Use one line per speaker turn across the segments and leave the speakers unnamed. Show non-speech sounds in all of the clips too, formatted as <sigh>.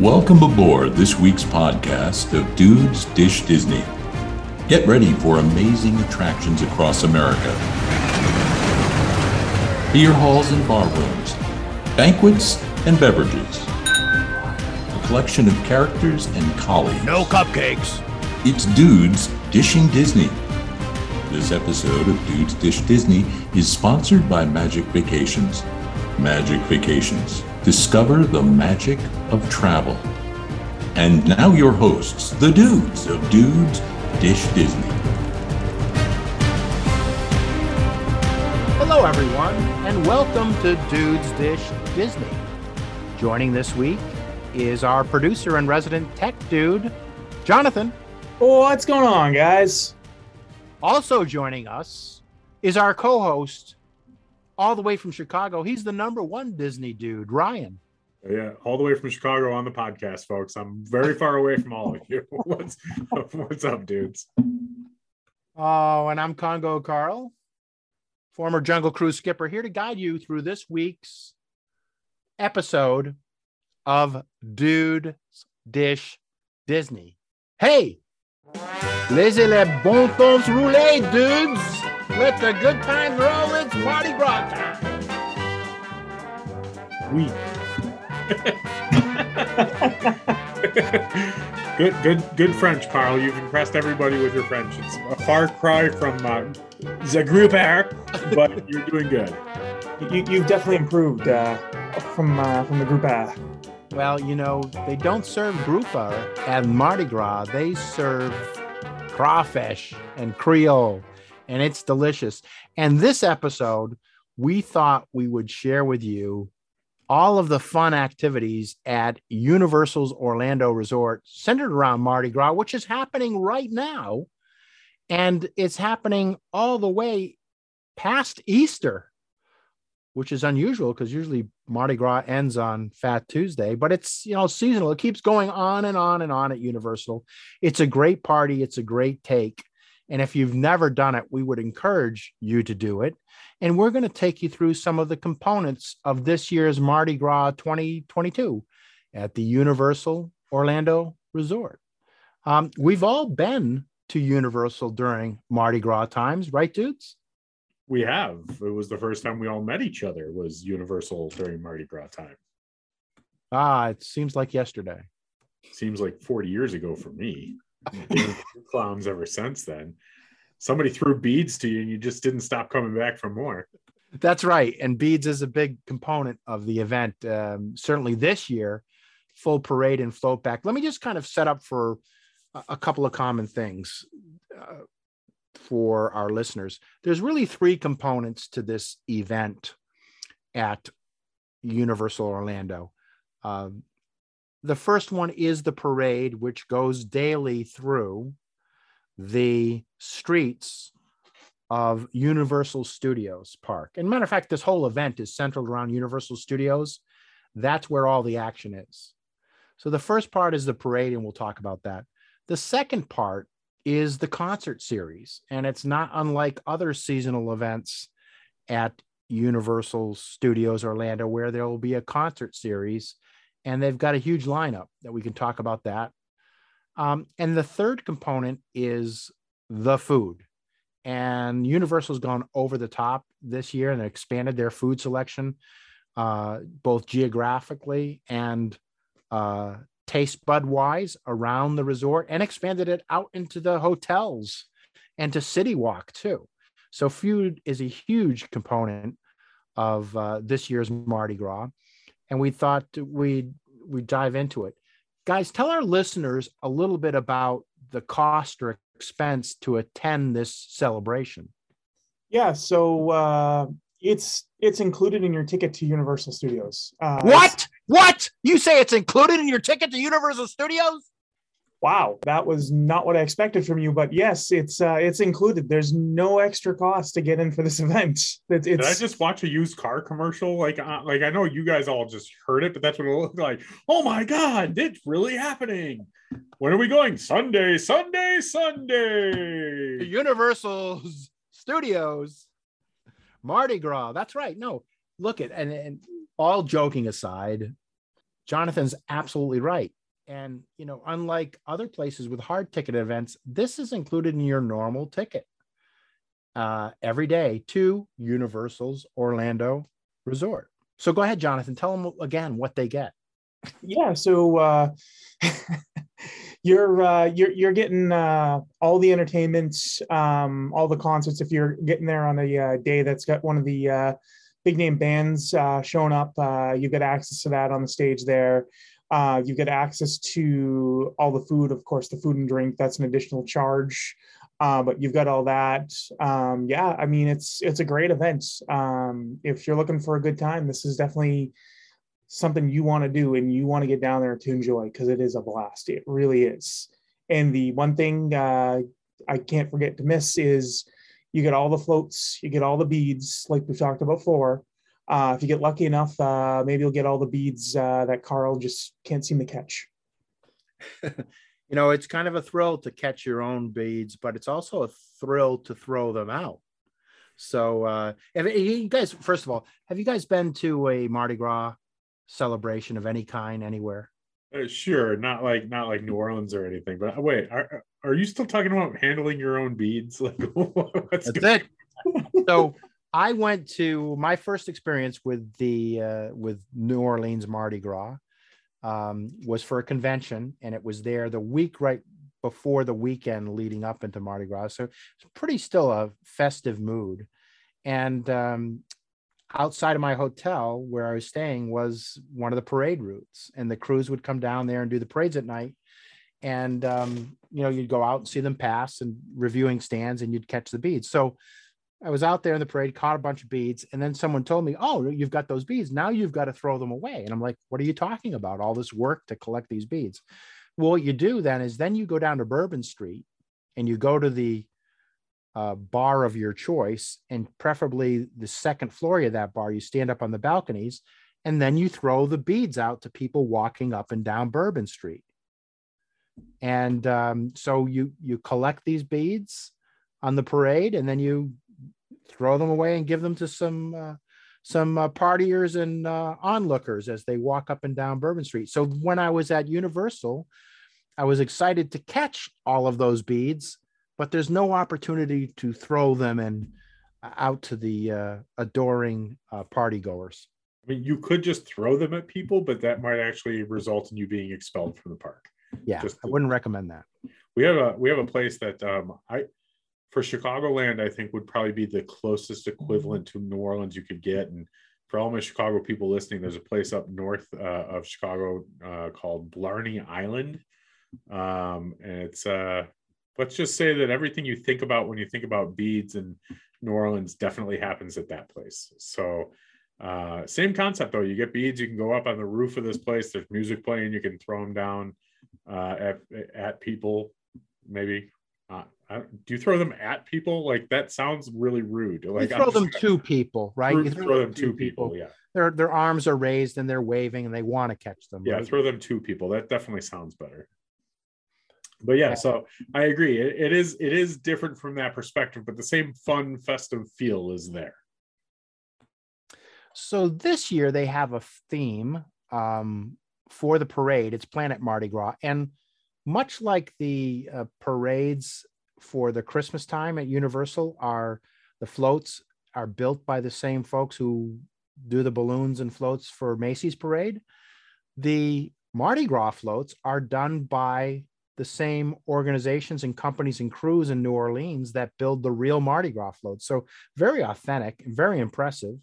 Welcome aboard this week's podcast of Dudes Dish Disney. Get ready for amazing attractions across America. Beer halls and bar rooms, banquets and beverages. A collection of characters and colleagues.
No cupcakes.
It's Dudes Dishing Disney. This episode of Dudes Dish Disney is sponsored by Magic Vacations. Magic Vacations. Discover the magic of travel. And now your hosts, the dudes of Dudes Dish Disney.
Hello, everyone, and welcome to Dudes Dish Disney. Joining this week is our producer and resident tech dude, Jonathan.
Oh, what's going on, guys?
Also joining us is our co host, all the way from Chicago. He's the number one Disney dude, Ryan.
Yeah, all the way from Chicago on the podcast, folks. I'm very far away from all of you. <laughs> what's what's up, dudes?
Oh, and I'm Congo Carl, former Jungle Cruise skipper, here to guide you through this week's episode of Dude Dish Disney. Hey, laissez les bon temps rouler, dudes. Let the good times roll. It's Mardi Gras time.
We. good, good, good French, Carl. You've impressed everybody with your French. It's a far cry from uh, the group air, but <laughs> you're doing good.
You, you've definitely improved uh, from uh, from the group A.
Well, you know, they don't serve grouper at Mardi Gras. They serve crawfish and Creole, and it's delicious. And this episode, we thought we would share with you all of the fun activities at Universal's Orlando Resort centered around Mardi Gras, which is happening right now. And it's happening all the way past Easter, which is unusual because usually Mardi Gras ends on Fat Tuesday, but it's you know seasonal. It keeps going on and on and on at Universal. It's a great party. It's a great take. And if you've never done it, we would encourage you to do it. And we're going to take you through some of the components of this year's Mardi Gras 2022 at the Universal Orlando Resort. Um, we've all been to Universal during Mardi Gras times, right, dudes?
We have. It was the first time we all met each other. Was Universal during Mardi Gras time?
Ah, it seems like yesterday.
Seems like 40 years ago for me. <laughs> clowns ever since then. Somebody threw beads to you and you just didn't stop coming back for more.
That's right. And beads is a big component of the event. Um, certainly this year, full parade and float back. Let me just kind of set up for a couple of common things uh, for our listeners. There's really three components to this event at Universal Orlando. Um, the first one is the parade, which goes daily through the streets of Universal Studios Park. And matter of fact, this whole event is centered around Universal Studios. That's where all the action is. So the first part is the parade, and we'll talk about that. The second part is the concert series, and it's not unlike other seasonal events at Universal Studios Orlando, where there will be a concert series and they've got a huge lineup that we can talk about that. Um, and the third component is the food. And Universal's gone over the top this year and expanded their food selection, uh, both geographically and uh, taste bud wise around the resort, and expanded it out into the hotels and to City Walk too. So food is a huge component of uh, this year's Mardi Gras and we thought we'd we dive into it. Guys, tell our listeners a little bit about the cost or expense to attend this celebration.
Yeah, so uh, it's it's included in your ticket to Universal Studios.
Uh, what? What? You say it's included in your ticket to Universal Studios?
Wow, that was not what I expected from you. But yes, it's uh, it's included. There's no extra cost to get in for this <laughs> event. It,
Did I just watch a used car commercial? Like, uh, like I know you guys all just heard it, but that's what it looked like. Oh my god, it's really happening. When are we going? Sunday, Sunday, Sunday.
The Universal Studios, Mardi Gras. That's right. No, look at and, and all joking aside, Jonathan's absolutely right. And you know, unlike other places with hard ticket events, this is included in your normal ticket uh, every day to Universal's Orlando Resort. So go ahead, Jonathan. Tell them again what they get.
Yeah. So uh, <laughs> you're uh, you're you're getting uh, all the entertainment, um, all the concerts. If you're getting there on a uh, day that's got one of the uh, big name bands uh, showing up, uh, you get access to that on the stage there. Uh, you get access to all the food, of course, the food and drink. That's an additional charge, uh, but you've got all that. Um, yeah, I mean, it's it's a great event. Um, if you're looking for a good time, this is definitely something you want to do and you want to get down there to enjoy because it is a blast. It really is. And the one thing uh, I can't forget to miss is you get all the floats, you get all the beads, like we talked about before. Uh, if you get lucky enough, uh, maybe you'll get all the beads uh, that Carl just can't seem to catch. <laughs>
you know, it's kind of a thrill to catch your own beads, but it's also a thrill to throw them out. So, uh, if you guys, first of all, have you guys been to a Mardi Gras celebration of any kind anywhere?
Uh, sure, not like not like New Orleans or anything. But uh, wait, are are you still talking about handling your own beads? <laughs> Like, <laughs>
what's That's it. so I went to my first experience with the uh, with New Orleans Mardi Gras um, was for a convention, and it was there the week right before the weekend leading up into Mardi Gras. So it's pretty still a festive mood. And um, outside of my hotel where I was staying was one of the parade routes, and the crews would come down there and do the parades at night. And um, you know, you'd go out and see them pass and reviewing stands, and you'd catch the beads. So I was out there in the parade, caught a bunch of beads, and then someone told me, "Oh, you've got those beads. Now you've got to throw them away." And I'm like, "What are you talking about? All this work to collect these beads?" Well, what you do then is then you go down to Bourbon Street and you go to the uh, bar of your choice, and preferably the second floor of that bar. You stand up on the balconies, and then you throw the beads out to people walking up and down Bourbon Street. And um, so you you collect these beads on the parade, and then you throw them away and give them to some uh, some uh, partiers and uh, onlookers as they walk up and down Bourbon Street. So when I was at Universal, I was excited to catch all of those beads but there's no opportunity to throw them and uh, out to the uh, adoring uh, party goers.
I mean, you could just throw them at people, but that might actually result in you being expelled from the park.
Yeah, just I wouldn't recommend that.
We have a we have a place that um, I for Chicagoland I think would probably be the closest equivalent to New Orleans you could get. And for all my Chicago people listening, there's a place up north uh, of Chicago uh, called Blarney Island. Um, and it's uh, let's just say that everything you think about when you think about beads in New Orleans definitely happens at that place. So uh, same concept though. You get beads, you can go up on the roof of this place. There's music playing. You can throw them down uh, at at people. Maybe. Uh, do you throw them at people? Like that sounds really rude. Like
you throw them to people, right?
you throw, throw them to people. people. Yeah.
Their their arms are raised and they're waving and they want to catch them.
Yeah,
right?
throw them to people. That definitely sounds better but yeah, so I agree. It, it is it is different from that perspective, but the same fun festive feel is there.
So this year they have a theme um, for the parade. It's Planet Mardi Gras, and much like the uh, parades for the Christmas time at Universal, are the floats are built by the same folks who do the balloons and floats for Macy's parade. The Mardi Gras floats are done by the same organizations and companies and crews in New Orleans that build the real Mardi Gras floats. So very authentic, very impressive.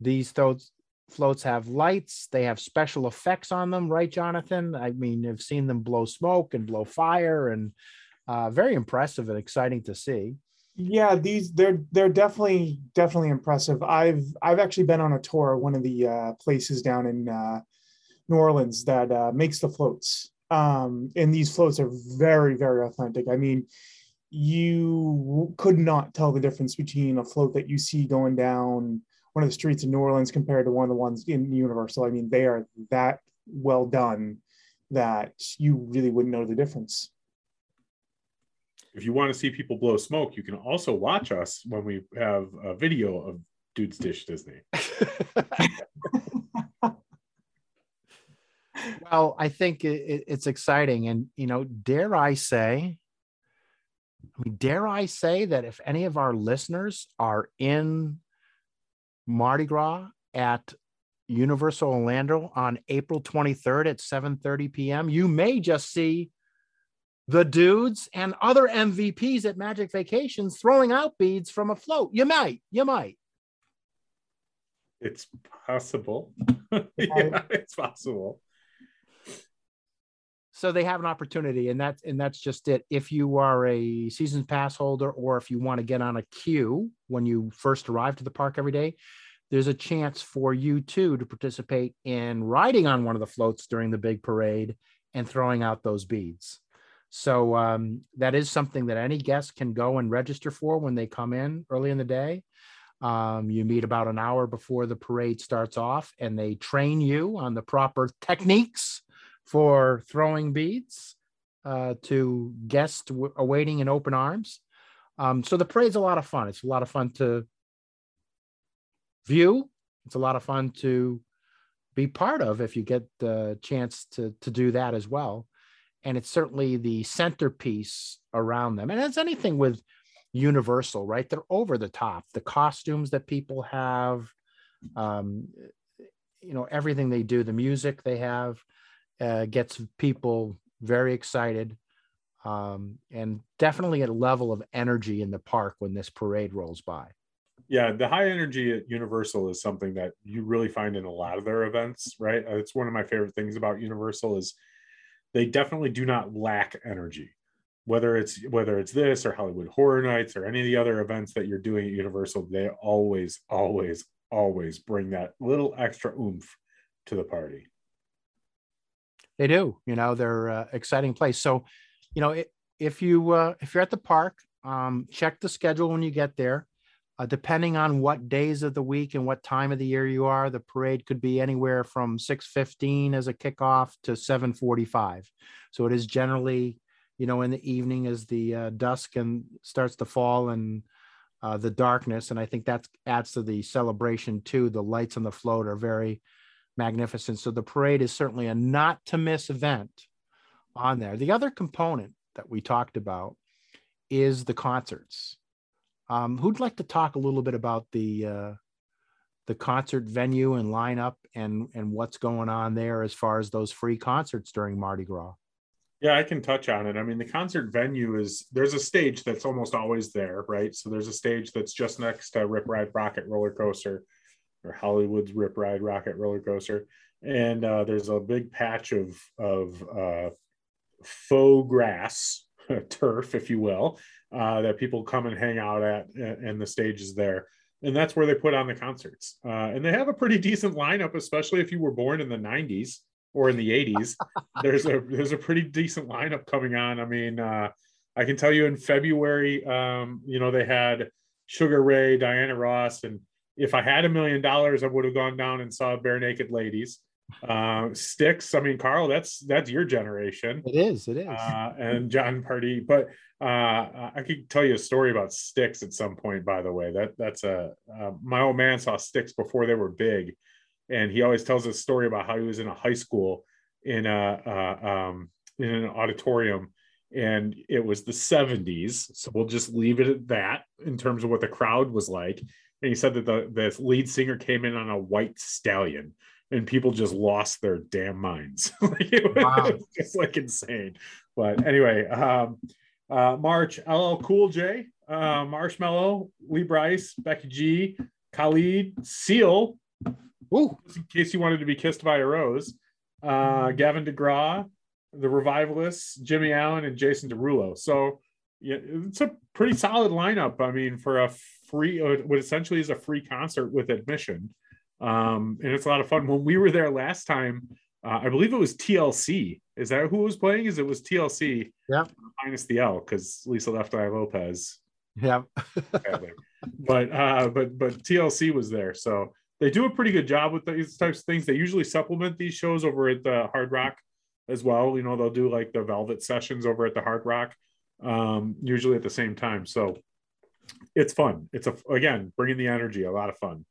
These floats floats have lights, they have special effects on them, right, Jonathan? I mean, I've seen them blow smoke and blow fire and uh, very impressive and exciting to see.
Yeah, these they're they're definitely definitely impressive. I've I've actually been on a tour one of the uh, places down in uh, New Orleans that uh, makes the floats, um, and these floats are very, very authentic. I mean, you could not tell the difference between a float that you see going down one of the streets in New Orleans compared to one of the ones in Universal. I mean, they are that well done that you really wouldn't know the difference.
If you want to see people blow smoke, you can also watch us when we have a video of Dudes Dish Disney. <laughs>
well, I think it, it, it's exciting, and you know, dare I say, I mean, dare I say that if any of our listeners are in Mardi Gras at Universal Orlando on April 23rd at 7:30 p.m., you may just see the dudes and other MVPs at Magic Vacations throwing out beads from a float. You might, you might.
It's possible. <laughs> yeah, it's possible.
So they have an opportunity, and that's and that's just it. If you are a season pass holder, or if you want to get on a queue when you first arrive to the park every day, there's a chance for you too to participate in riding on one of the floats during the big parade and throwing out those beads. So um, that is something that any guest can go and register for when they come in early in the day. Um, you meet about an hour before the parade starts off, and they train you on the proper techniques for throwing beads uh, to guests w- awaiting in open arms. Um, so the parade's a lot of fun. It's a lot of fun to view. It's a lot of fun to be part of if you get the chance to to do that as well and it's certainly the centerpiece around them. And as anything with Universal, right? They're over the top. The costumes that people have, um, you know, everything they do, the music they have, uh, gets people very excited. Um, and definitely a level of energy in the park when this parade rolls by.
Yeah, the high energy at Universal is something that you really find in a lot of their events, right? It's one of my favorite things about Universal is they definitely do not lack energy. Whether it's whether it's this or halloween horror nights or any of the other events that you're doing at universal they always always always bring that little extra oomph to the party.
They do you know they're uh, exciting place. So you know if you uh, if you're at the park um, check the schedule when you get there uh, depending on what days of the week and what time of the year you are, the parade could be anywhere from 6:15 as a kickoff to 7:45. So it is generally, you know, in the evening as the uh, dusk and starts to fall and uh, the darkness, and I think that adds to the celebration too. The lights on the float are very magnificent. So the parade is certainly a not to miss event on there. The other component that we talked about is the concerts um, who'd like to talk a little bit about the uh, the concert venue and lineup and and what's going on there as far as those free concerts during Mardi Gras?
Yeah, I can touch on it. I mean, the concert venue is there's a stage that's almost always there, right? So there's a stage that's just next to Rip Ride Rockit Roller Coaster or Hollywood's Rip Ride Rockit Roller Coaster, and uh, there's a big patch of of uh, faux grass <laughs> turf, if you will, uh, that people come and hang out at, and the stage is there. And that's where they put on the concerts. Uh, and they have a pretty decent lineup, especially if you were born in the 90s or in the 80s. <laughs> there's a there's a pretty decent lineup coming on. I mean, uh, I can tell you in February, um, you know, they had Sugar Ray, Diana Ross, and if I had a million dollars, I would have gone down and saw Barenaked Ladies uh Styx i mean carl that's that's your generation.
It is it is.
Uh, and Jon Pardi, but uh i could tell you a story about Styx at some point by the way. That that's a uh, my old man saw Styx before they were big and he always tells a story about how he was in a high school in a uh, um in an auditorium and it was the 70s so we'll just leave it at that in terms of what the crowd was like. And he said that the, the lead singer came in on a white stallion and people just lost their damn minds. <laughs> like it was wow. <laughs> just like insane. But anyway, um, uh, March, LL Cool J, uh, Marshmello, Lee Brice, Becky G, Khalid, Seal.
Ooh.
In case you wanted to be kissed by a rose, uh, Gavin DeGraw, the Revivalists, Jimmy Allen, and Jason Derulo. So yeah, it's a pretty solid lineup. I mean, for a free, what essentially is a free concert with admission um, and it's a lot of fun. When we were there last time, uh, I believe it was TLC. Is that who was playing? Is it was TLC?
Yeah,
minus the L because Lisa Left Eye Lopez.
Yeah,
but uh, but but TLC was there, so they do a pretty good job with these types of things. They usually supplement these shows over at the Hard Rock as well. You know, they'll do like the Velvet sessions over at the Hard Rock, um, usually at the same time. So it's fun. It's a again bringing the energy, a lot of fun.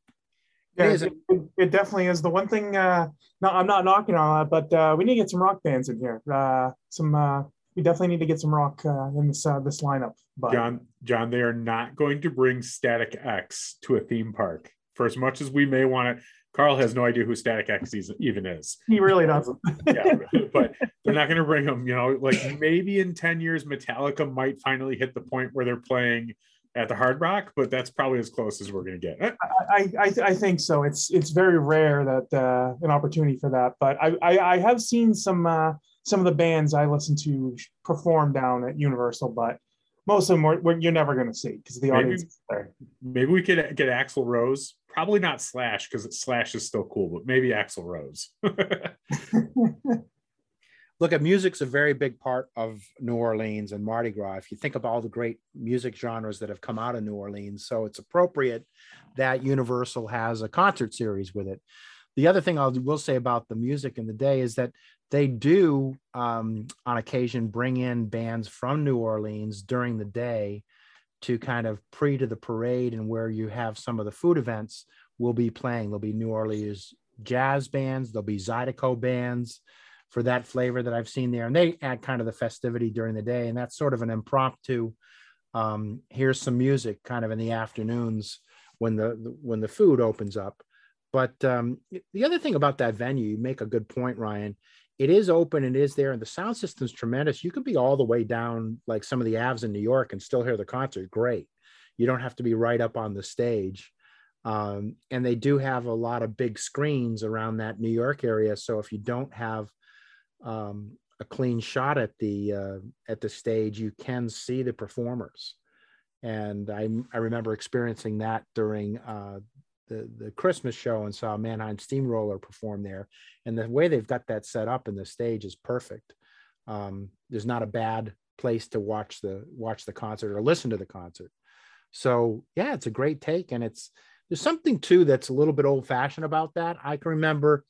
Yeah,
It
it, it- it definitely is. The one thing, uh, no, I'm not knocking on that, but uh, we need to get some rock bands in here. Uh, some, uh, we definitely need to get some rock uh, in this uh, this lineup. But
John, John, they are not going to bring Static X to a theme park. For as much as we may want it, Carl has no idea who Static X even is.
he really doesn't.
Yeah, but they're not going to bring them. You know, like maybe in ten years, Metallica might finally hit the point where they're playing at the Hard Rock, but that's probably as close as we're going to get.
I, I I think so. It's it's very rare that uh, an opportunity for that. But I I, I have seen some uh, some of the bands I listen to perform down at Universal, but most of them were, were- you're never going to see because the
Maybe-
audience is there.
Maybe we could get Axl Rose. Probably not Slash because Slash is still cool, but maybe Axl Rose. <laughs> <laughs>
look at music's a very big part of New Orleans and Mardi Gras. If you think of all the great music genres that have come out of New Orleans, so it's appropriate that Universal has a concert series with it. The other thing I will say about the music in the day is that they do, um, on occasion, bring in bands from New Orleans during the day to kind of pre to the parade and where you have some of the food events will be playing. There'll be New Orleans jazz bands, there'll be Zydeco bands for that flavor that I've seen there. And they add kind of the festivity during the day. And that's sort of an impromptu, um, here's some music kind of in the afternoons when the, when the food opens up. But um, the other thing about that venue, you make a good point, Ryan. It is open and it is there, and the sound system's tremendous. You could be all the way down like some of the Avs in New York and still hear the concert. Great. You don't have to be right up on the stage. Um, and they do have a lot of big screens around that New York area. So if you don't have um, a clean shot at the uh, at the stage, you can see the performers. And I I remember experiencing that during uh, the the Christmas show and saw Mannheim Steamroller perform there. And the way they've got that set up in the stage is perfect. Um, there's not a bad place to watch the watch the concert or listen to the concert. So yeah, it's a great take, and it's there's something too that's a little bit old fashioned about that. I can remember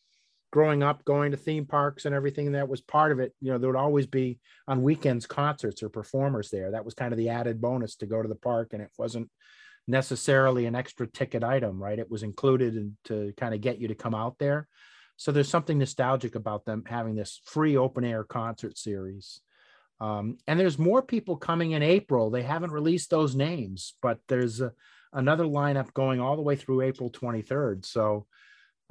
growing up going to theme parks and everything that was part of it. You know, there would always be on weekends concerts or performers there. That was kind of the added bonus to go to the park, and it wasn't necessarily an extra ticket item, right? It was included in, to kind of get you to come out there. So there's something nostalgic about them having this free open air concert series. Um, and there's more people coming in April. They haven't released those names, but there's a, another lineup going all the way through April 23rd. So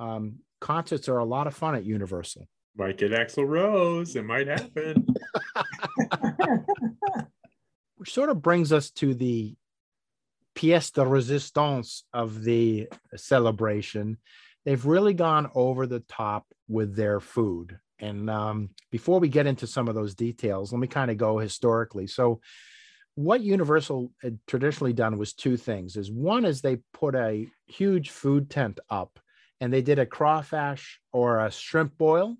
um, concerts are a lot of fun at Universal.
Might get Axl Rose. It might happen. <laughs>
Which sort of brings us to the pièce de résistance of the celebration. They've really gone over the top with their food. And um, before we get into some of those details, let me kind of go historically. So, what Universal had traditionally done was two things. Is one is they put a huge food tent up, and they did a crawfish or a shrimp boil,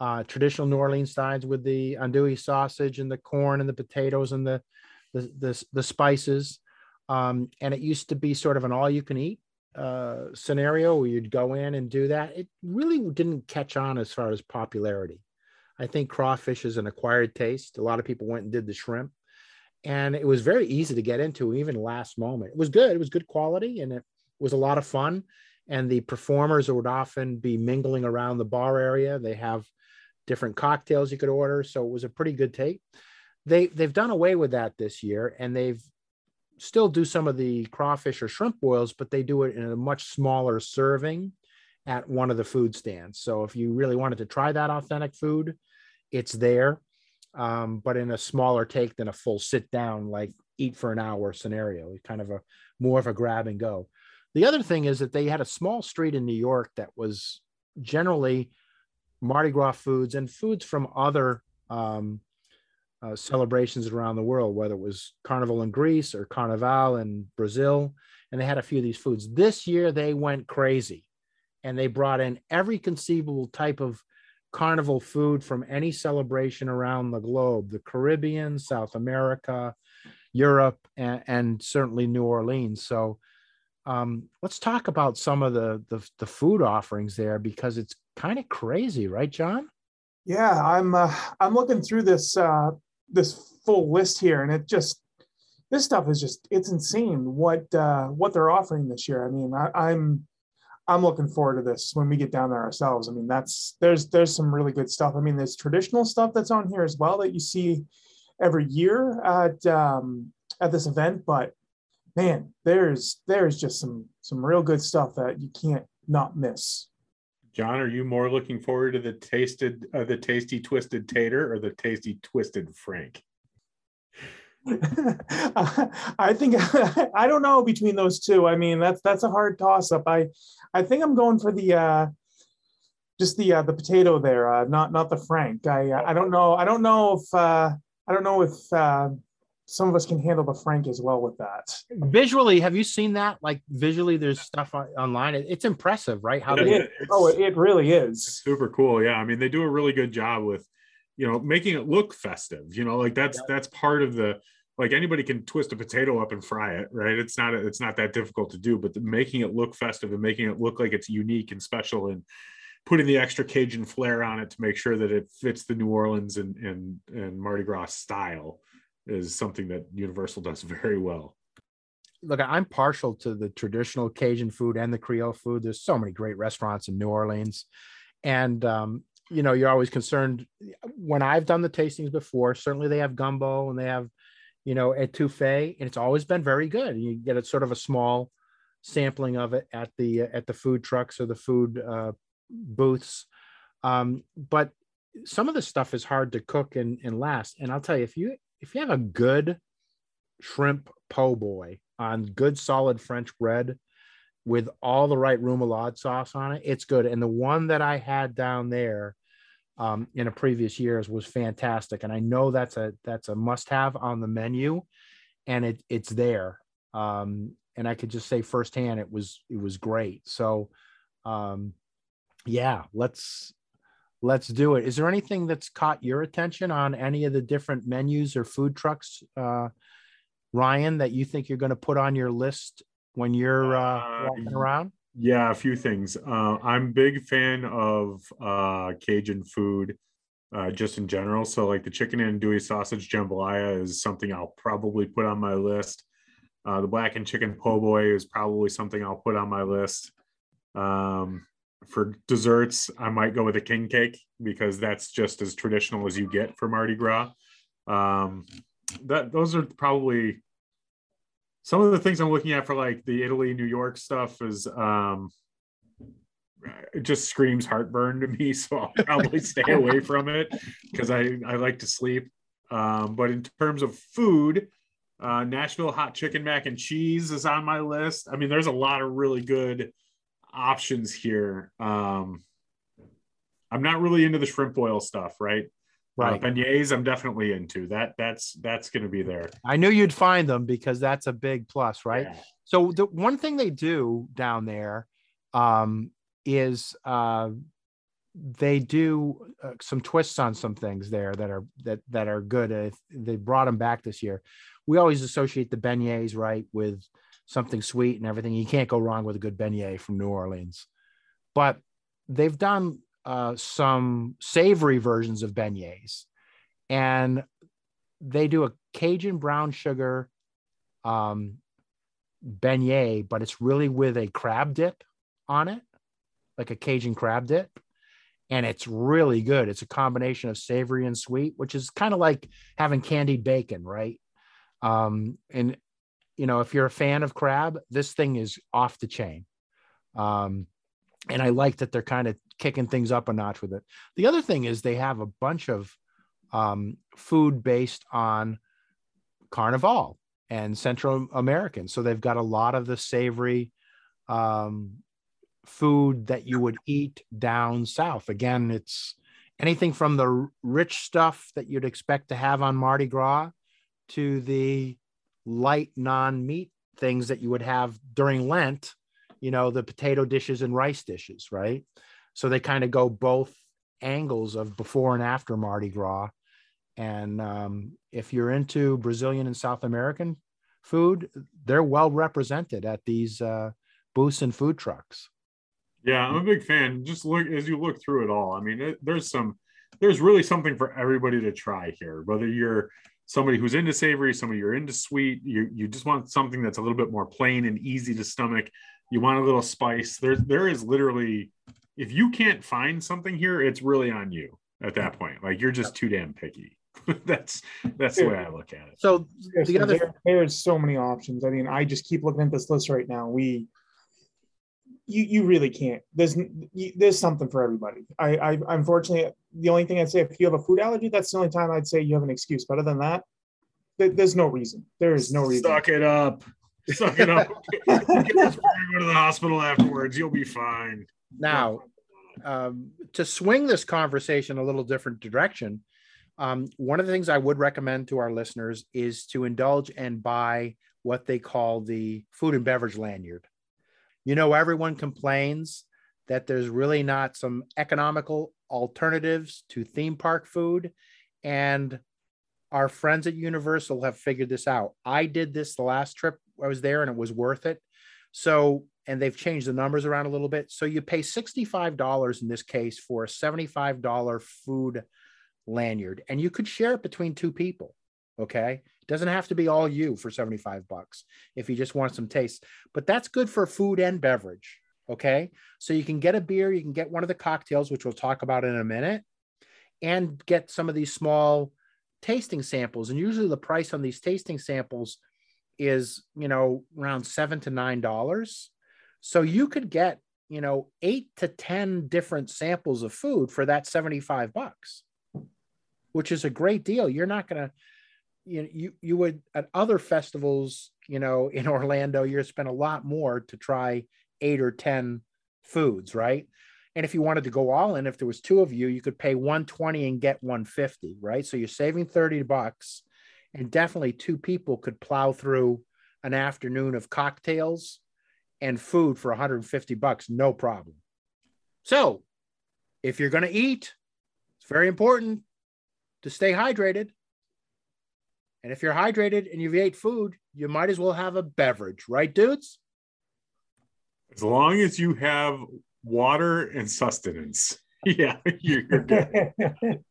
uh, traditional New Orleans sides with the andouille sausage and the corn and the potatoes and the the the, the spices. Um, and it used to be sort of an all-you-can-eat uh, scenario where you'd go in and do that. It really didn't catch on as far as popularity. I think crawfish is an acquired taste. A lot of people went and did the shrimp, and it was very easy to get into, even last moment. It was good. It was good quality, and it was a lot of fun. And the performers would often be mingling around the bar area. They have different cocktails you could order, so it was a pretty good take. They they've done away with that this year, and they've still do some of the crawfish or shrimp boils, but they do it in a much smaller serving at one of the food stands. So if you really wanted to try that authentic food, it's there, um, but in a smaller take than a full sit down, like eat for an hour scenario, kind of a more of a grab and go. The other thing is that they had a small street in New York that was generally Mardi Gras foods and foods from other um, uh, celebrations around the world, whether it was Carnival in Greece or Carnival in Brazil. And they had a few of these foods. This year, they went crazy and they brought in every conceivable type of carnival food from any celebration around the globe the Caribbean, South America, Europe, and, and certainly New Orleans. So, um, let's talk about some of the, the the food offerings there because it's kind of crazy, right, John?
Yeah, I'm uh, I'm looking through this uh, this full list here, and it just this stuff is just it's insane what uh, what they're offering this year. I mean, I, I'm I'm looking forward to this when we get down there ourselves. I mean, that's there's there's some really good stuff. I mean, there's traditional stuff that's on here as well that you see every year at um, at this event, but man, there's there's just some some real good stuff that you can't not miss.
John, are you more looking forward to the tasted uh, the tasty twisted tater or the tasty twisted frank? <laughs>
I think <laughs> I don't know between those two. I mean, that's that's a hard toss up. I I think I'm going for the uh just the uh, the potato there, uh, not not the frank. I I don't know. I don't know if uh I don't know if uh some of us can handle the frank as well with that.
Visually, have you seen that? Like visually, there's stuff on, online. It, it's impressive, right? How
It
they,
oh, it, it really is.
super cool. Yeah, I mean they do a really good job with, you know, making it look festive. You know, like that's that's part of the like anybody can twist a potato up and fry it, right? It's not it's not that difficult to do, but the, making it look festive and making it look like it's unique and special and putting the extra Cajun flair on it to make sure that it fits the New Orleans and and and Mardi Gras style is something that Universal does very well.
look, I'm partial to the traditional Cajun food and the Creole food. There's so many great restaurants in New Orleans. And, um, you know, you're always concerned when I've done the tastings before, certainly they have gumbo and they have, you know, etouffee, and it's always been very good. You get a sort of a small sampling of it at the, at the food trucks or the food uh, booths. Um, but some of the stuff is hard to cook and, and last. And I'll tell you, if you, if you have a good shrimp po' boy on good solid French bread with all the right remoulade sauce on it, it's good. And the one that I had down there um, in a previous years was fantastic. And I know that's a that's a must have on the menu, and it it's there. Um, and I could just say firsthand, it was it was great. So, um, yeah, let's let's do it. Is there anything that's caught your attention on any of the different menus or food trucks, uh, Ryan, that you think you're going to put on your list when you're uh,
Uh,
walking around?
Yeah, a few things. Uh, I'm big fan of uh, Cajun food, uh, just in general. So, like the chicken and andouille sausage jambalaya is something I'll probably put on my list. Uh, the blackened chicken po' boy is probably something I'll put on my list. Um, for desserts, I might go with a king cake because that's just as traditional as you get for Mardi Gras. Um, that those are probably some of the things I'm looking at for like the Italy, New York stuff is um it just screams heartburn to me. <laughs> So I'll probably stay away from it because I, I like to sleep. Um, but in terms of food, uh, Nashville hot chicken mac and cheese is on my list. I mean, there's a lot of really good options here. Um, I'm not really into the shrimp oil stuff, right?
Right.
Uh, beignets, I'm definitely into that. That's that's going to be there.
I knew you'd find them because that's a big plus, right?
Yeah.
So the one thing they do down there um, is uh, they do uh, some twists on some things there that are that that are good. Uh, they brought them back this year. We always associate the beignets right with something sweet and everything. You can't go wrong with a good beignet from New Orleans, but they've done uh, some savory versions of beignets, and they do a Cajun brown sugar um, beignet, but it's really with a crab dip on it, like a Cajun crab dip. And it's really good. It's a combination of savory and sweet, which is kind of like having candied bacon, right? Um, and you know, if you're a fan of crab, this thing is off the chain. Um, and I like that they're kind of kicking things up a notch with it. The other thing is they have a bunch of um, food based on Carnival and Central American. So they've got a lot of the savory um, food that you would eat down south. Again, it's anything from the rich stuff that you'd expect to have on Mardi Gras to the light non meat things that you would have during Lent, you know, the potato dishes and rice dishes, right? So they kind of go both angles of before and after Mardi Gras. And um, if you're into Brazilian and South American food, they're well represented at these uh, booths and food trucks.
Yeah, I'm a big fan. Just look as you look through it all. I mean, it, there's some, there's really something for everybody to try here. Whether you're somebody who's into savory, somebody you're into sweet, you you just want something that's a little bit more plain and easy to stomach. You want a little spice. There there is literally if you can't find something here, it's really on you at that point. Like you're just too damn picky. <laughs> that's that's the way I look at it.
So
Yeah,
the
so
other
there- there's so many options. I mean, I just keep looking at this list right now. We, you, you really can't. There's you, there's something for everybody. I, I, unfortunately, the only thing I'd say if you have a food allergy, that's the only time I'd say you have an excuse. But other than that, there- there's no reason. There is no reason.
Suck it up. Suck it up. <laughs> Get this go to the hospital afterwards. You'll be fine.
now um, to swing this conversation a little different direction um, one of the things i would recommend to our listeners is to indulge and buy what they call the food and beverage lanyard you know everyone complains that there's really not some economical alternatives to theme park food and our friends at universal have figured this out i did this the last trip i was there and it was worth it so, and they've changed the numbers around a little bit. So you pay $65 in this case for a $75 food lanyard, and you could share it between two people. Okay. It doesn't have to be all you for 75 bucks if you just want some taste, but that's good for food and beverage. Okay. So you can get a beer, you can get one of the cocktails, which we'll talk about in a minute, and get some of these small tasting samples. And usually the price on these tasting samples is you know around seven to nine dollars so you could get you know eight to ten different samples of food for that 75 bucks which is a great deal you're not going to you, you you would at other festivals you know <laughs> in orlando you're spend a lot more to try eight or ten foods right? And if you wanted to go all in if there was two of you you could pay 120 and get 150 right? So you're saving 30 bucks and definitely two people could plow through an afternoon of cocktails and food for 150 bucks no problem. So if you're going to eat it's very important to stay hydrated and if you're hydrated and you've ate food you might as well have a beverage right dudes
As long as you have water and sustenance. <laughs> Yeah, you're, good. <laughs>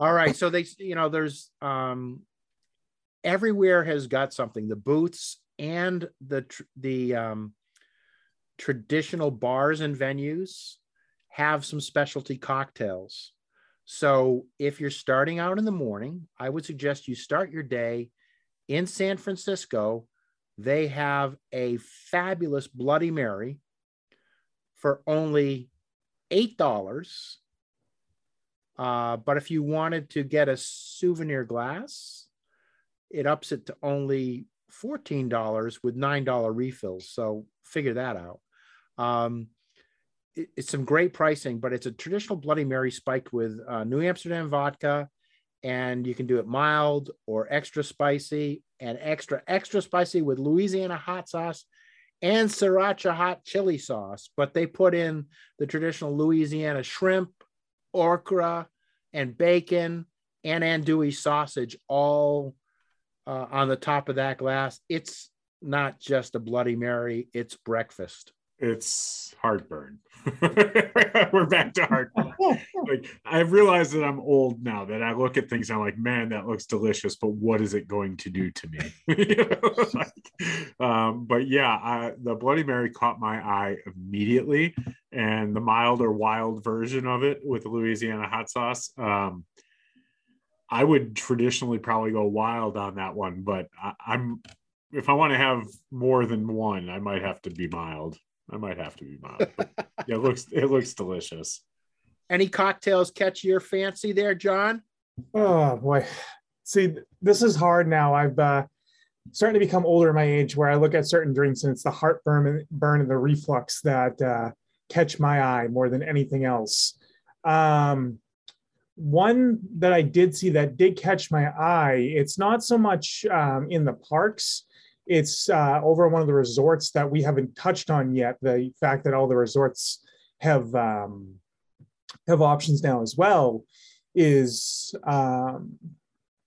all right so they you know there's um everywhere has got something the booths and the tr- the um traditional bars and venues have some specialty cocktails so if you're starting out in the morning i would suggest you start your day in san francisco they have a fabulous bloody mary for only eight dollars uh, but if you wanted to get a souvenir glass, it ups it to only $14 with $9 refills. So figure that out. Um, it's some great pricing, but it's a traditional Bloody Mary spiked with uh, New Amsterdam vodka. And you can do it mild or extra spicy and extra, extra spicy with Louisiana hot sauce and sriracha hot chili sauce. But they put in the traditional Louisiana shrimp, okra and bacon and andouille sausage all uh, on the top of that glass. It's not just a Bloody Mary, it's breakfast.
It's heartburn. <laughs> We're back to heartburn. like I've realized that I'm old now that I look at things and I'm like, man, that looks delicious, but what is it going to do to me? <laughs> You know, <laughs> like, um, but yeah, I, the Bloody Mary caught my eye immediately, and the mild or wild version of it with Louisiana hot sauce. Um, I would traditionally probably go wild on that one, but I, I'm if I want to have more than one, I might have to be mild. I might have to be mild. Yeah, it looks it looks delicious.
Any cocktails catch your fancy there, John?
Oh boy. See, this is hard now. I've uh starting to become older in my age where I look at certain drinks and it's the heartburn and burn and the reflux that uh catch my eye more than anything else. Um one that I did see that did catch my eye, it's not so much um, in the parks, it's uh, over one of the resorts that we haven't touched on yet. The fact that all the resorts have um, have options now as well is um,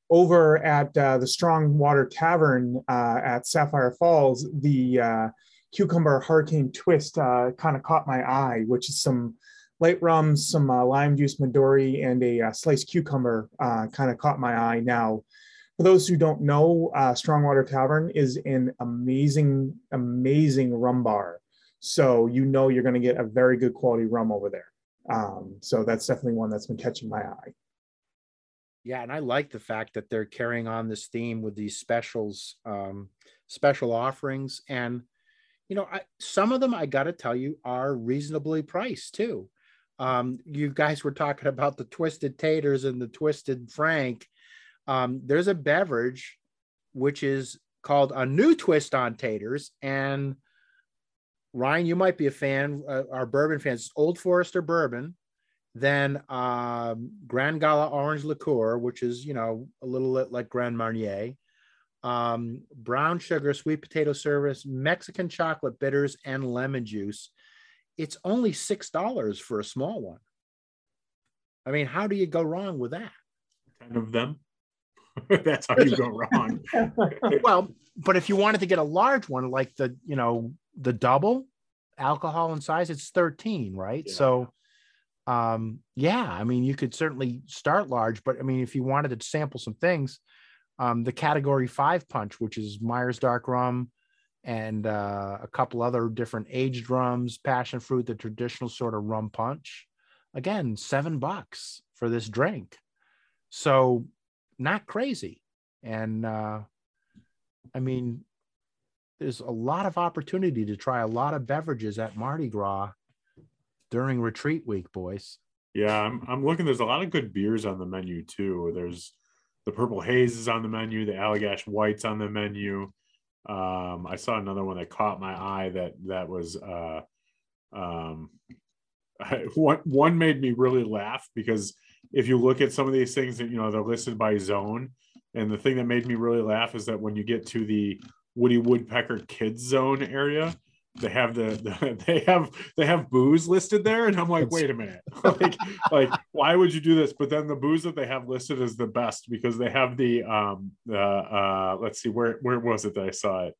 over at uh, the Strongwater Tavern uh, at Sapphire Falls. The uh, cucumber hurricane twist uh, kind of caught my eye, which is some light rums, some uh, lime juice Midori, and a sliced cucumber kind of caught my eye. Now, for those who don't know, uh, Strongwater Tavern is an amazing, amazing rum bar. So you know you're going to get a very good quality rum over there. Um, so that's definitely one that's been catching my eye.
Yeah, and I like the fact that they're carrying on this theme with these specials, um, special offerings, and you know, I, some of them I got to tell you are reasonably priced too. Um, you guys were talking about the twisted taters and the twisted frank. Um, there's a beverage which is called a new twist on taters, and Ryan, you might be a fan. Uh, our bourbon fans, Old Forester bourbon, then um, Grand Gala orange liqueur, which is you know a little like Grand Marnier, um, brown sugar, sweet potato service, Mexican chocolate bitters, and lemon juice. It's only six dollars for a small one. I mean, how do you go wrong with that?
Ten of them. <laughs> That's how you go wrong. <laughs>
well, but if you wanted to get a large one, like the you know the double alcohol and size, it's thirteen, right?
Yeah.
So um yeah i mean you could certainly start large but i mean if you wanted to sample some things um the category five punch which is myers dark rum and uh, a couple other different aged rums passion fruit the traditional sort of rum punch again seven bucks for this drink so not crazy and uh i mean there's a lot of opportunity to try a lot of beverages at mardi gras during retreat week, boys.
Yeah, I'm, I'm looking. There's a lot of good beers on the menu too. There's the Purple Haze is on the menu. The Allagash White's on the menu. Um, I saw another one that caught my eye that that was uh, um, <laughs> one one made me really laugh because if you look at some of these things that you know they're listed by zone, and the thing that made me really laugh is that when you get to the Woody Woodpecker Kids Zone area, they have the, the, <laughs> they have they have booze listed there and i'm like wait a minute <laughs> like like why would you do this but then the booze that they have listed is the best because they have the um the uh let's see where where was it that i saw it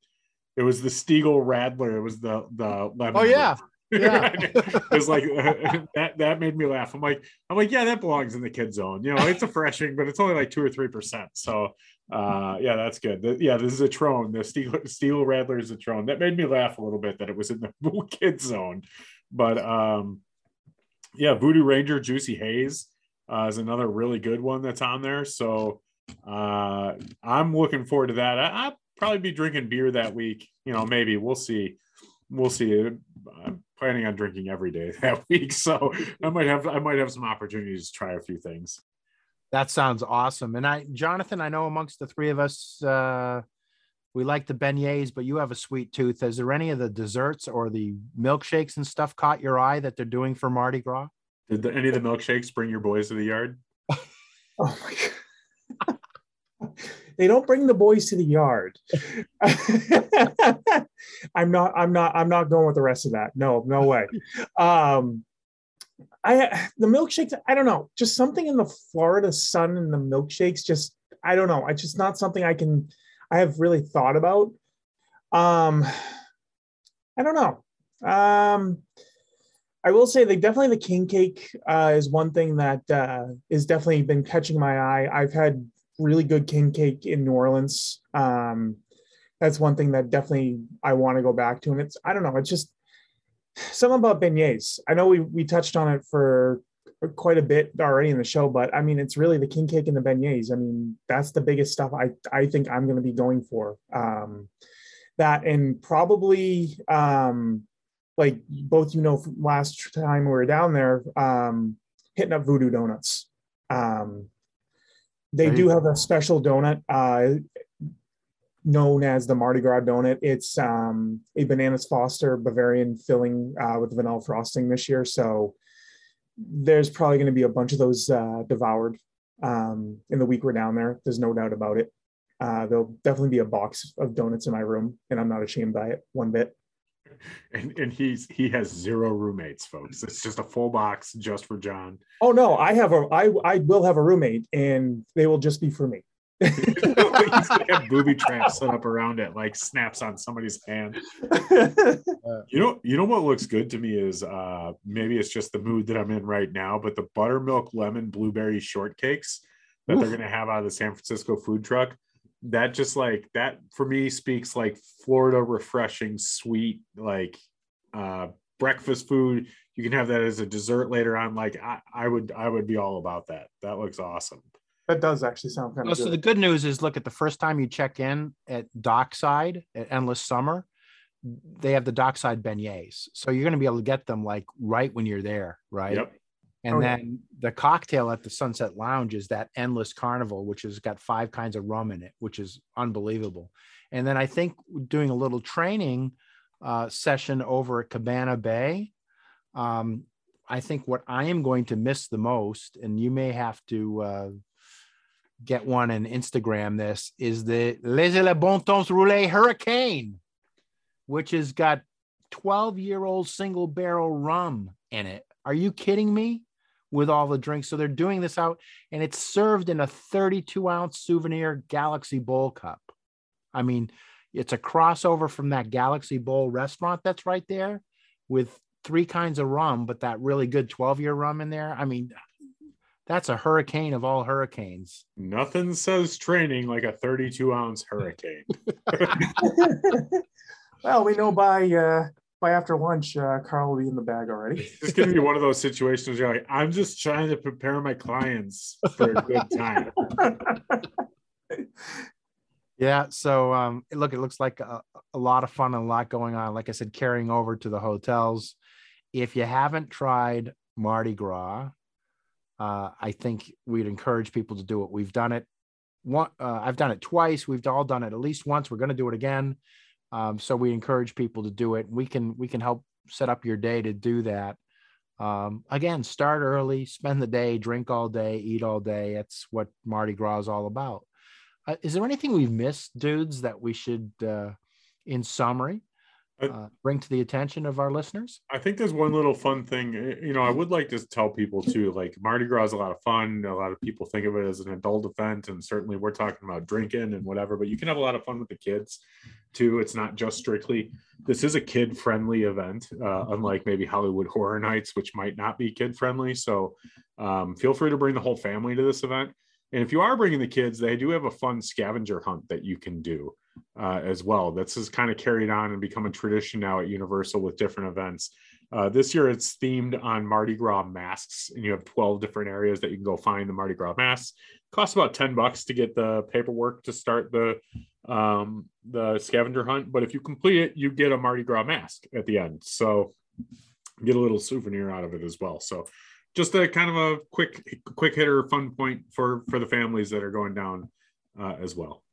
it was the Stiegl Radler. It was the the lemon.
Oh, yeah. Yeah. <laughs>
it was like <laughs> that. That made me laugh. I'm like, I'm like, yeah, that belongs in the kid zone. You know, it's a freshing, but it's only like two or three percent. So, uh, yeah, that's good. The- yeah, this is a Trone. The Steel Steel Radler is a Trone. That made me laugh a little bit that it was in the <laughs> kid zone. But um, yeah, Voodoo Ranger Juicy Haze uh, is another really good one that's on there. So uh, I'm looking forward to that. I, I'll probably be drinking beer that week. You know, maybe we'll see. We'll see. I'm planning on drinking every day <laughs> that week, so I might have I might have some opportunities to try a few things.
That sounds awesome. And I, Jonathan, I know amongst the three of us, uh, we like the beignets, but you have a sweet tooth. Is there any of the desserts or the milkshakes and stuff caught your eye that they're doing for Mardi Gras?
Did the, any of the milkshakes bring your boys to the yard? <laughs>
Oh my god. They don't bring the boys to the yard. <laughs> I'm not I'm not I'm not going with the rest of that. No, no way. Um I the milkshakes, I don't know, just something in the Florida sun and the milkshakes just I don't know. It's just not something I can I have really thought about. Um I don't know. Um I will say they definitely the king cake uh, is one thing that uh, is definitely been catching my eye. I've had really good king cake in New Orleans. Um, that's one thing that definitely I want to go back to. And it's I don't know, it's just something about beignets. I know we we touched on it for quite a bit already in the show, but I mean it's really the king cake and the beignets. I mean that's the biggest stuff I I think I'm going to be going for. Um, that and probably um, like both you know last time we were down there um hitting up voodoo donuts um they
There
do have a special donut uh known as the mardi gras donut. It's um a bananas foster bavarian filling uh with vanilla frosting this year. So there's probably going to be a bunch of those uh devoured um in the week we're down there. There's no doubt about it. Uh there'll definitely be a box of donuts in my room and i'm not ashamed by it one bit <laughs>
And and he's he has zero roommates, folks. It's just a full box just for John.
Oh no, I have a I I will have a roommate and they will just be for me. <laughs>
he's gonna have <laughs> booby traps set up around it, like snaps on somebody's hand. You know, you know what looks good to me is uh maybe it's just the mood that I'm in right now, but the buttermilk lemon blueberry shortcakes that they're going to have out of the San Francisco food truck. That just like that for me speaks like Florida refreshing, sweet, like uh breakfast food. You can have that as a dessert later on. Like I, I would I would be all about that. That looks awesome.
That does actually sound kind
Well,
of
so the
good.
good news is look at the first time you check in at Dockside at Endless Summer, they have the Dockside beignets. So you're going to be able to get them like right when you're there, right?
Yep.
And
Oh, yeah.
then the cocktail at the Sunset Lounge is that Endless Carnival, which has got five kinds of rum in it, which is unbelievable. And then I think doing a little training uh, session over at Cabana Bay. Um, I think what I am going to miss the most, and you may have to uh, get one and Instagram this, is the Les Le Bon Temps Roulé Hurricane, which has got 12 year old single barrel rum in it. Are you kidding me? With all the drinks. So they're doing this out and it's served in a 32 ounce souvenir Galaxy Bowl cup. I mean, it's a crossover from that Galaxy Bowl restaurant that's right there with three kinds of rum, but that really good 12 year rum in there. I mean, that's a hurricane of all hurricanes.
Nothing says training like a 32 ounce hurricane. <laughs>
well, we know by uh, by after lunch, uh, Carl will be in the bag already.
It's gonna be one of those situations where you're like, I'm just trying to prepare my clients for a good time. <laughs>
Yeah. So um, look, it looks like a, a lot of fun and a lot going on. Like I said, carrying over to the hotels. If you haven't tried Mardi Gras, uh, I think we'd encourage people to do it. We've done it. One, uh, I've done it twice. We've all done it at least once. We're going to do it again. Um, so we encourage people to do it. We can we can help set up your day to do that. Um, again, start early, spend the day, drink all day, eat all day. That's what Mardi Gras is all about. Uh, is there anything we've missed, dudes, that we should, uh, in summary, uh, bring to the attention of our listeners?
I think there's one little fun thing. eh, You know, I would like to tell people too, like Mardi Gras is a lot of fun. A lot of people think of it as an adult event, and certainly we're talking about drinking and whatever, but you can have a lot of fun with the kids too. It's not just strictly, this is a kid friendly event, uh, unlike maybe Hollywood Horror Nights, which might not be kid friendly. So um, feel free to bring the whole family to this event. And if you are bringing the kids, they do have a fun scavenger hunt that you can do uh, as well. This is kind of carried on and become a tradition now at Universal with different events. Uh, this year it's themed on Mardi Gras masks, and you have 12 different areas that you can go find the Mardi Gras masks. It Costs about 10 bucks to get the paperwork to start the um, the scavenger hunt, but if you complete it, you get a Mardi Gras mask at the end. So get a little souvenir out of it as well. So just a kind of a quick quick hitter fun point for for the families that are going down uh, as well.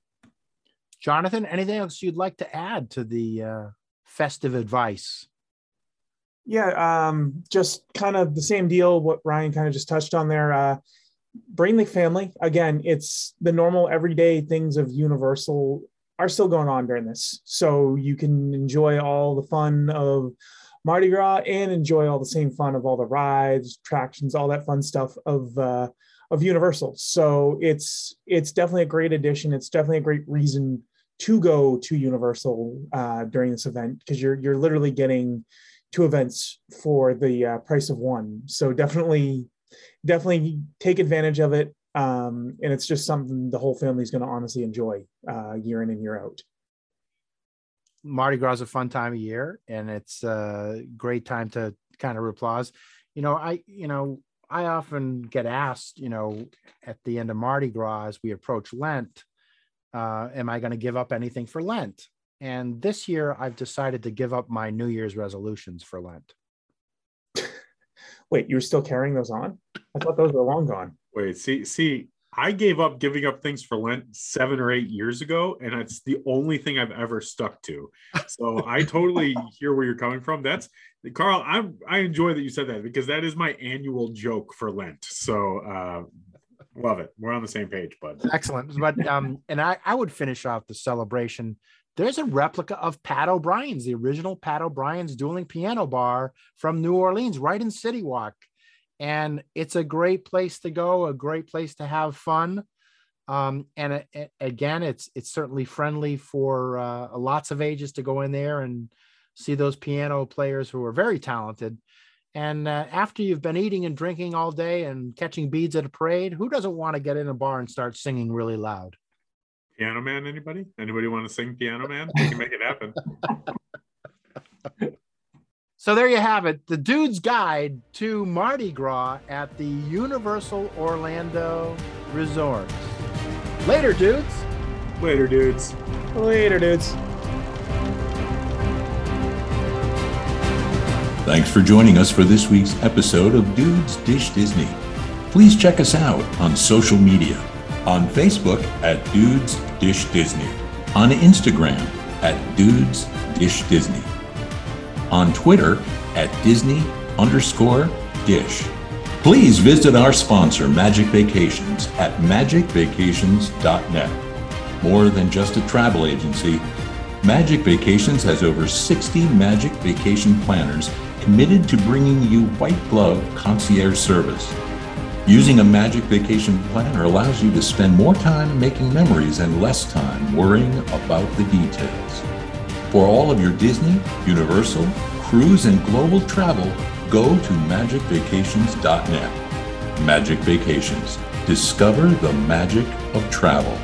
Jonathan, anything else you'd like to add to the uh, festive advice?
Yeah, um, just kind of the same deal. What Ryan kind of just touched on there. Uh, bring the family. Again, it's the normal everyday things of Universal are still going on during this, so you can enjoy all the fun of Mardi Gras and enjoy all the same fun of all the rides, attractions, all that fun stuff of uh, of Universal. So it's it's definitely a great addition. It's definitely a great reason to go to Universal uh, during this event because you're you're literally getting two events for the uh, price of one. So definitely, definitely take advantage of it. Um, and it's just something the whole family is going to honestly enjoy uh, year in and year out.
Mardi Gras is a fun time of year, and it's a great time to kind of applause. You know, I you know I often get asked, you know, at the end of Mardi Gras as we approach Lent, uh, am I going to give up anything for Lent? And this year, I've decided to give up my New Year's resolutions for Lent. <laughs>
Wait, you're still carrying those on? I thought those were long gone.
Wait, see, see, I gave up giving up things for Lent seven or eight years ago, and it's the only thing I've ever stuck to. So I <laughs> totally hear where you're coming from. That's Carl. I'm I enjoy that you said that because that is my annual joke for Lent. So uh, love it. We're on the same page, bud.
Excellent. But um, and I, I would finish off the celebration. There's a replica of Pat O'Brien's, the original Pat O'Brien's dueling piano bar from New Orleans, right in City Walk. And it's a great place to go, a great place to have fun. Um, and again, it's it's certainly friendly for uh, lots of ages to go in there and see those piano players who are very talented. And uh, after you've been eating and drinking all day and catching beads at a parade, who doesn't want to get in a bar and start singing really loud?
Piano Man, anybody? Anybody want to sing Piano Man? We can make it happen. <laughs>
So there you have it, the dude's guide to Mardi Gras at the Universal Orlando Resort. Later, dudes.
Later, dudes.
Later, dudes.
Thanks for joining us for this week's episode of Dudes Dish Disney. Please check us out on social media on Facebook at Dudes Dish Disney, on Instagram at Dudes Dish Disney, on Twitter at Disney underscore Dish. Please visit our sponsor, Magic Vacations, at magicvacations.net. More than just a travel agency, Magic Vacations has over 60 Magic Vacation planners committed to bringing you white glove concierge service. Using a Magic Vacation Planner allows you to spend more time making memories and less time worrying about the details. For all of your Disney, Universal, cruise, and global travel, go to magicvacations.net. Magic Vacations. Discover the magic of travel.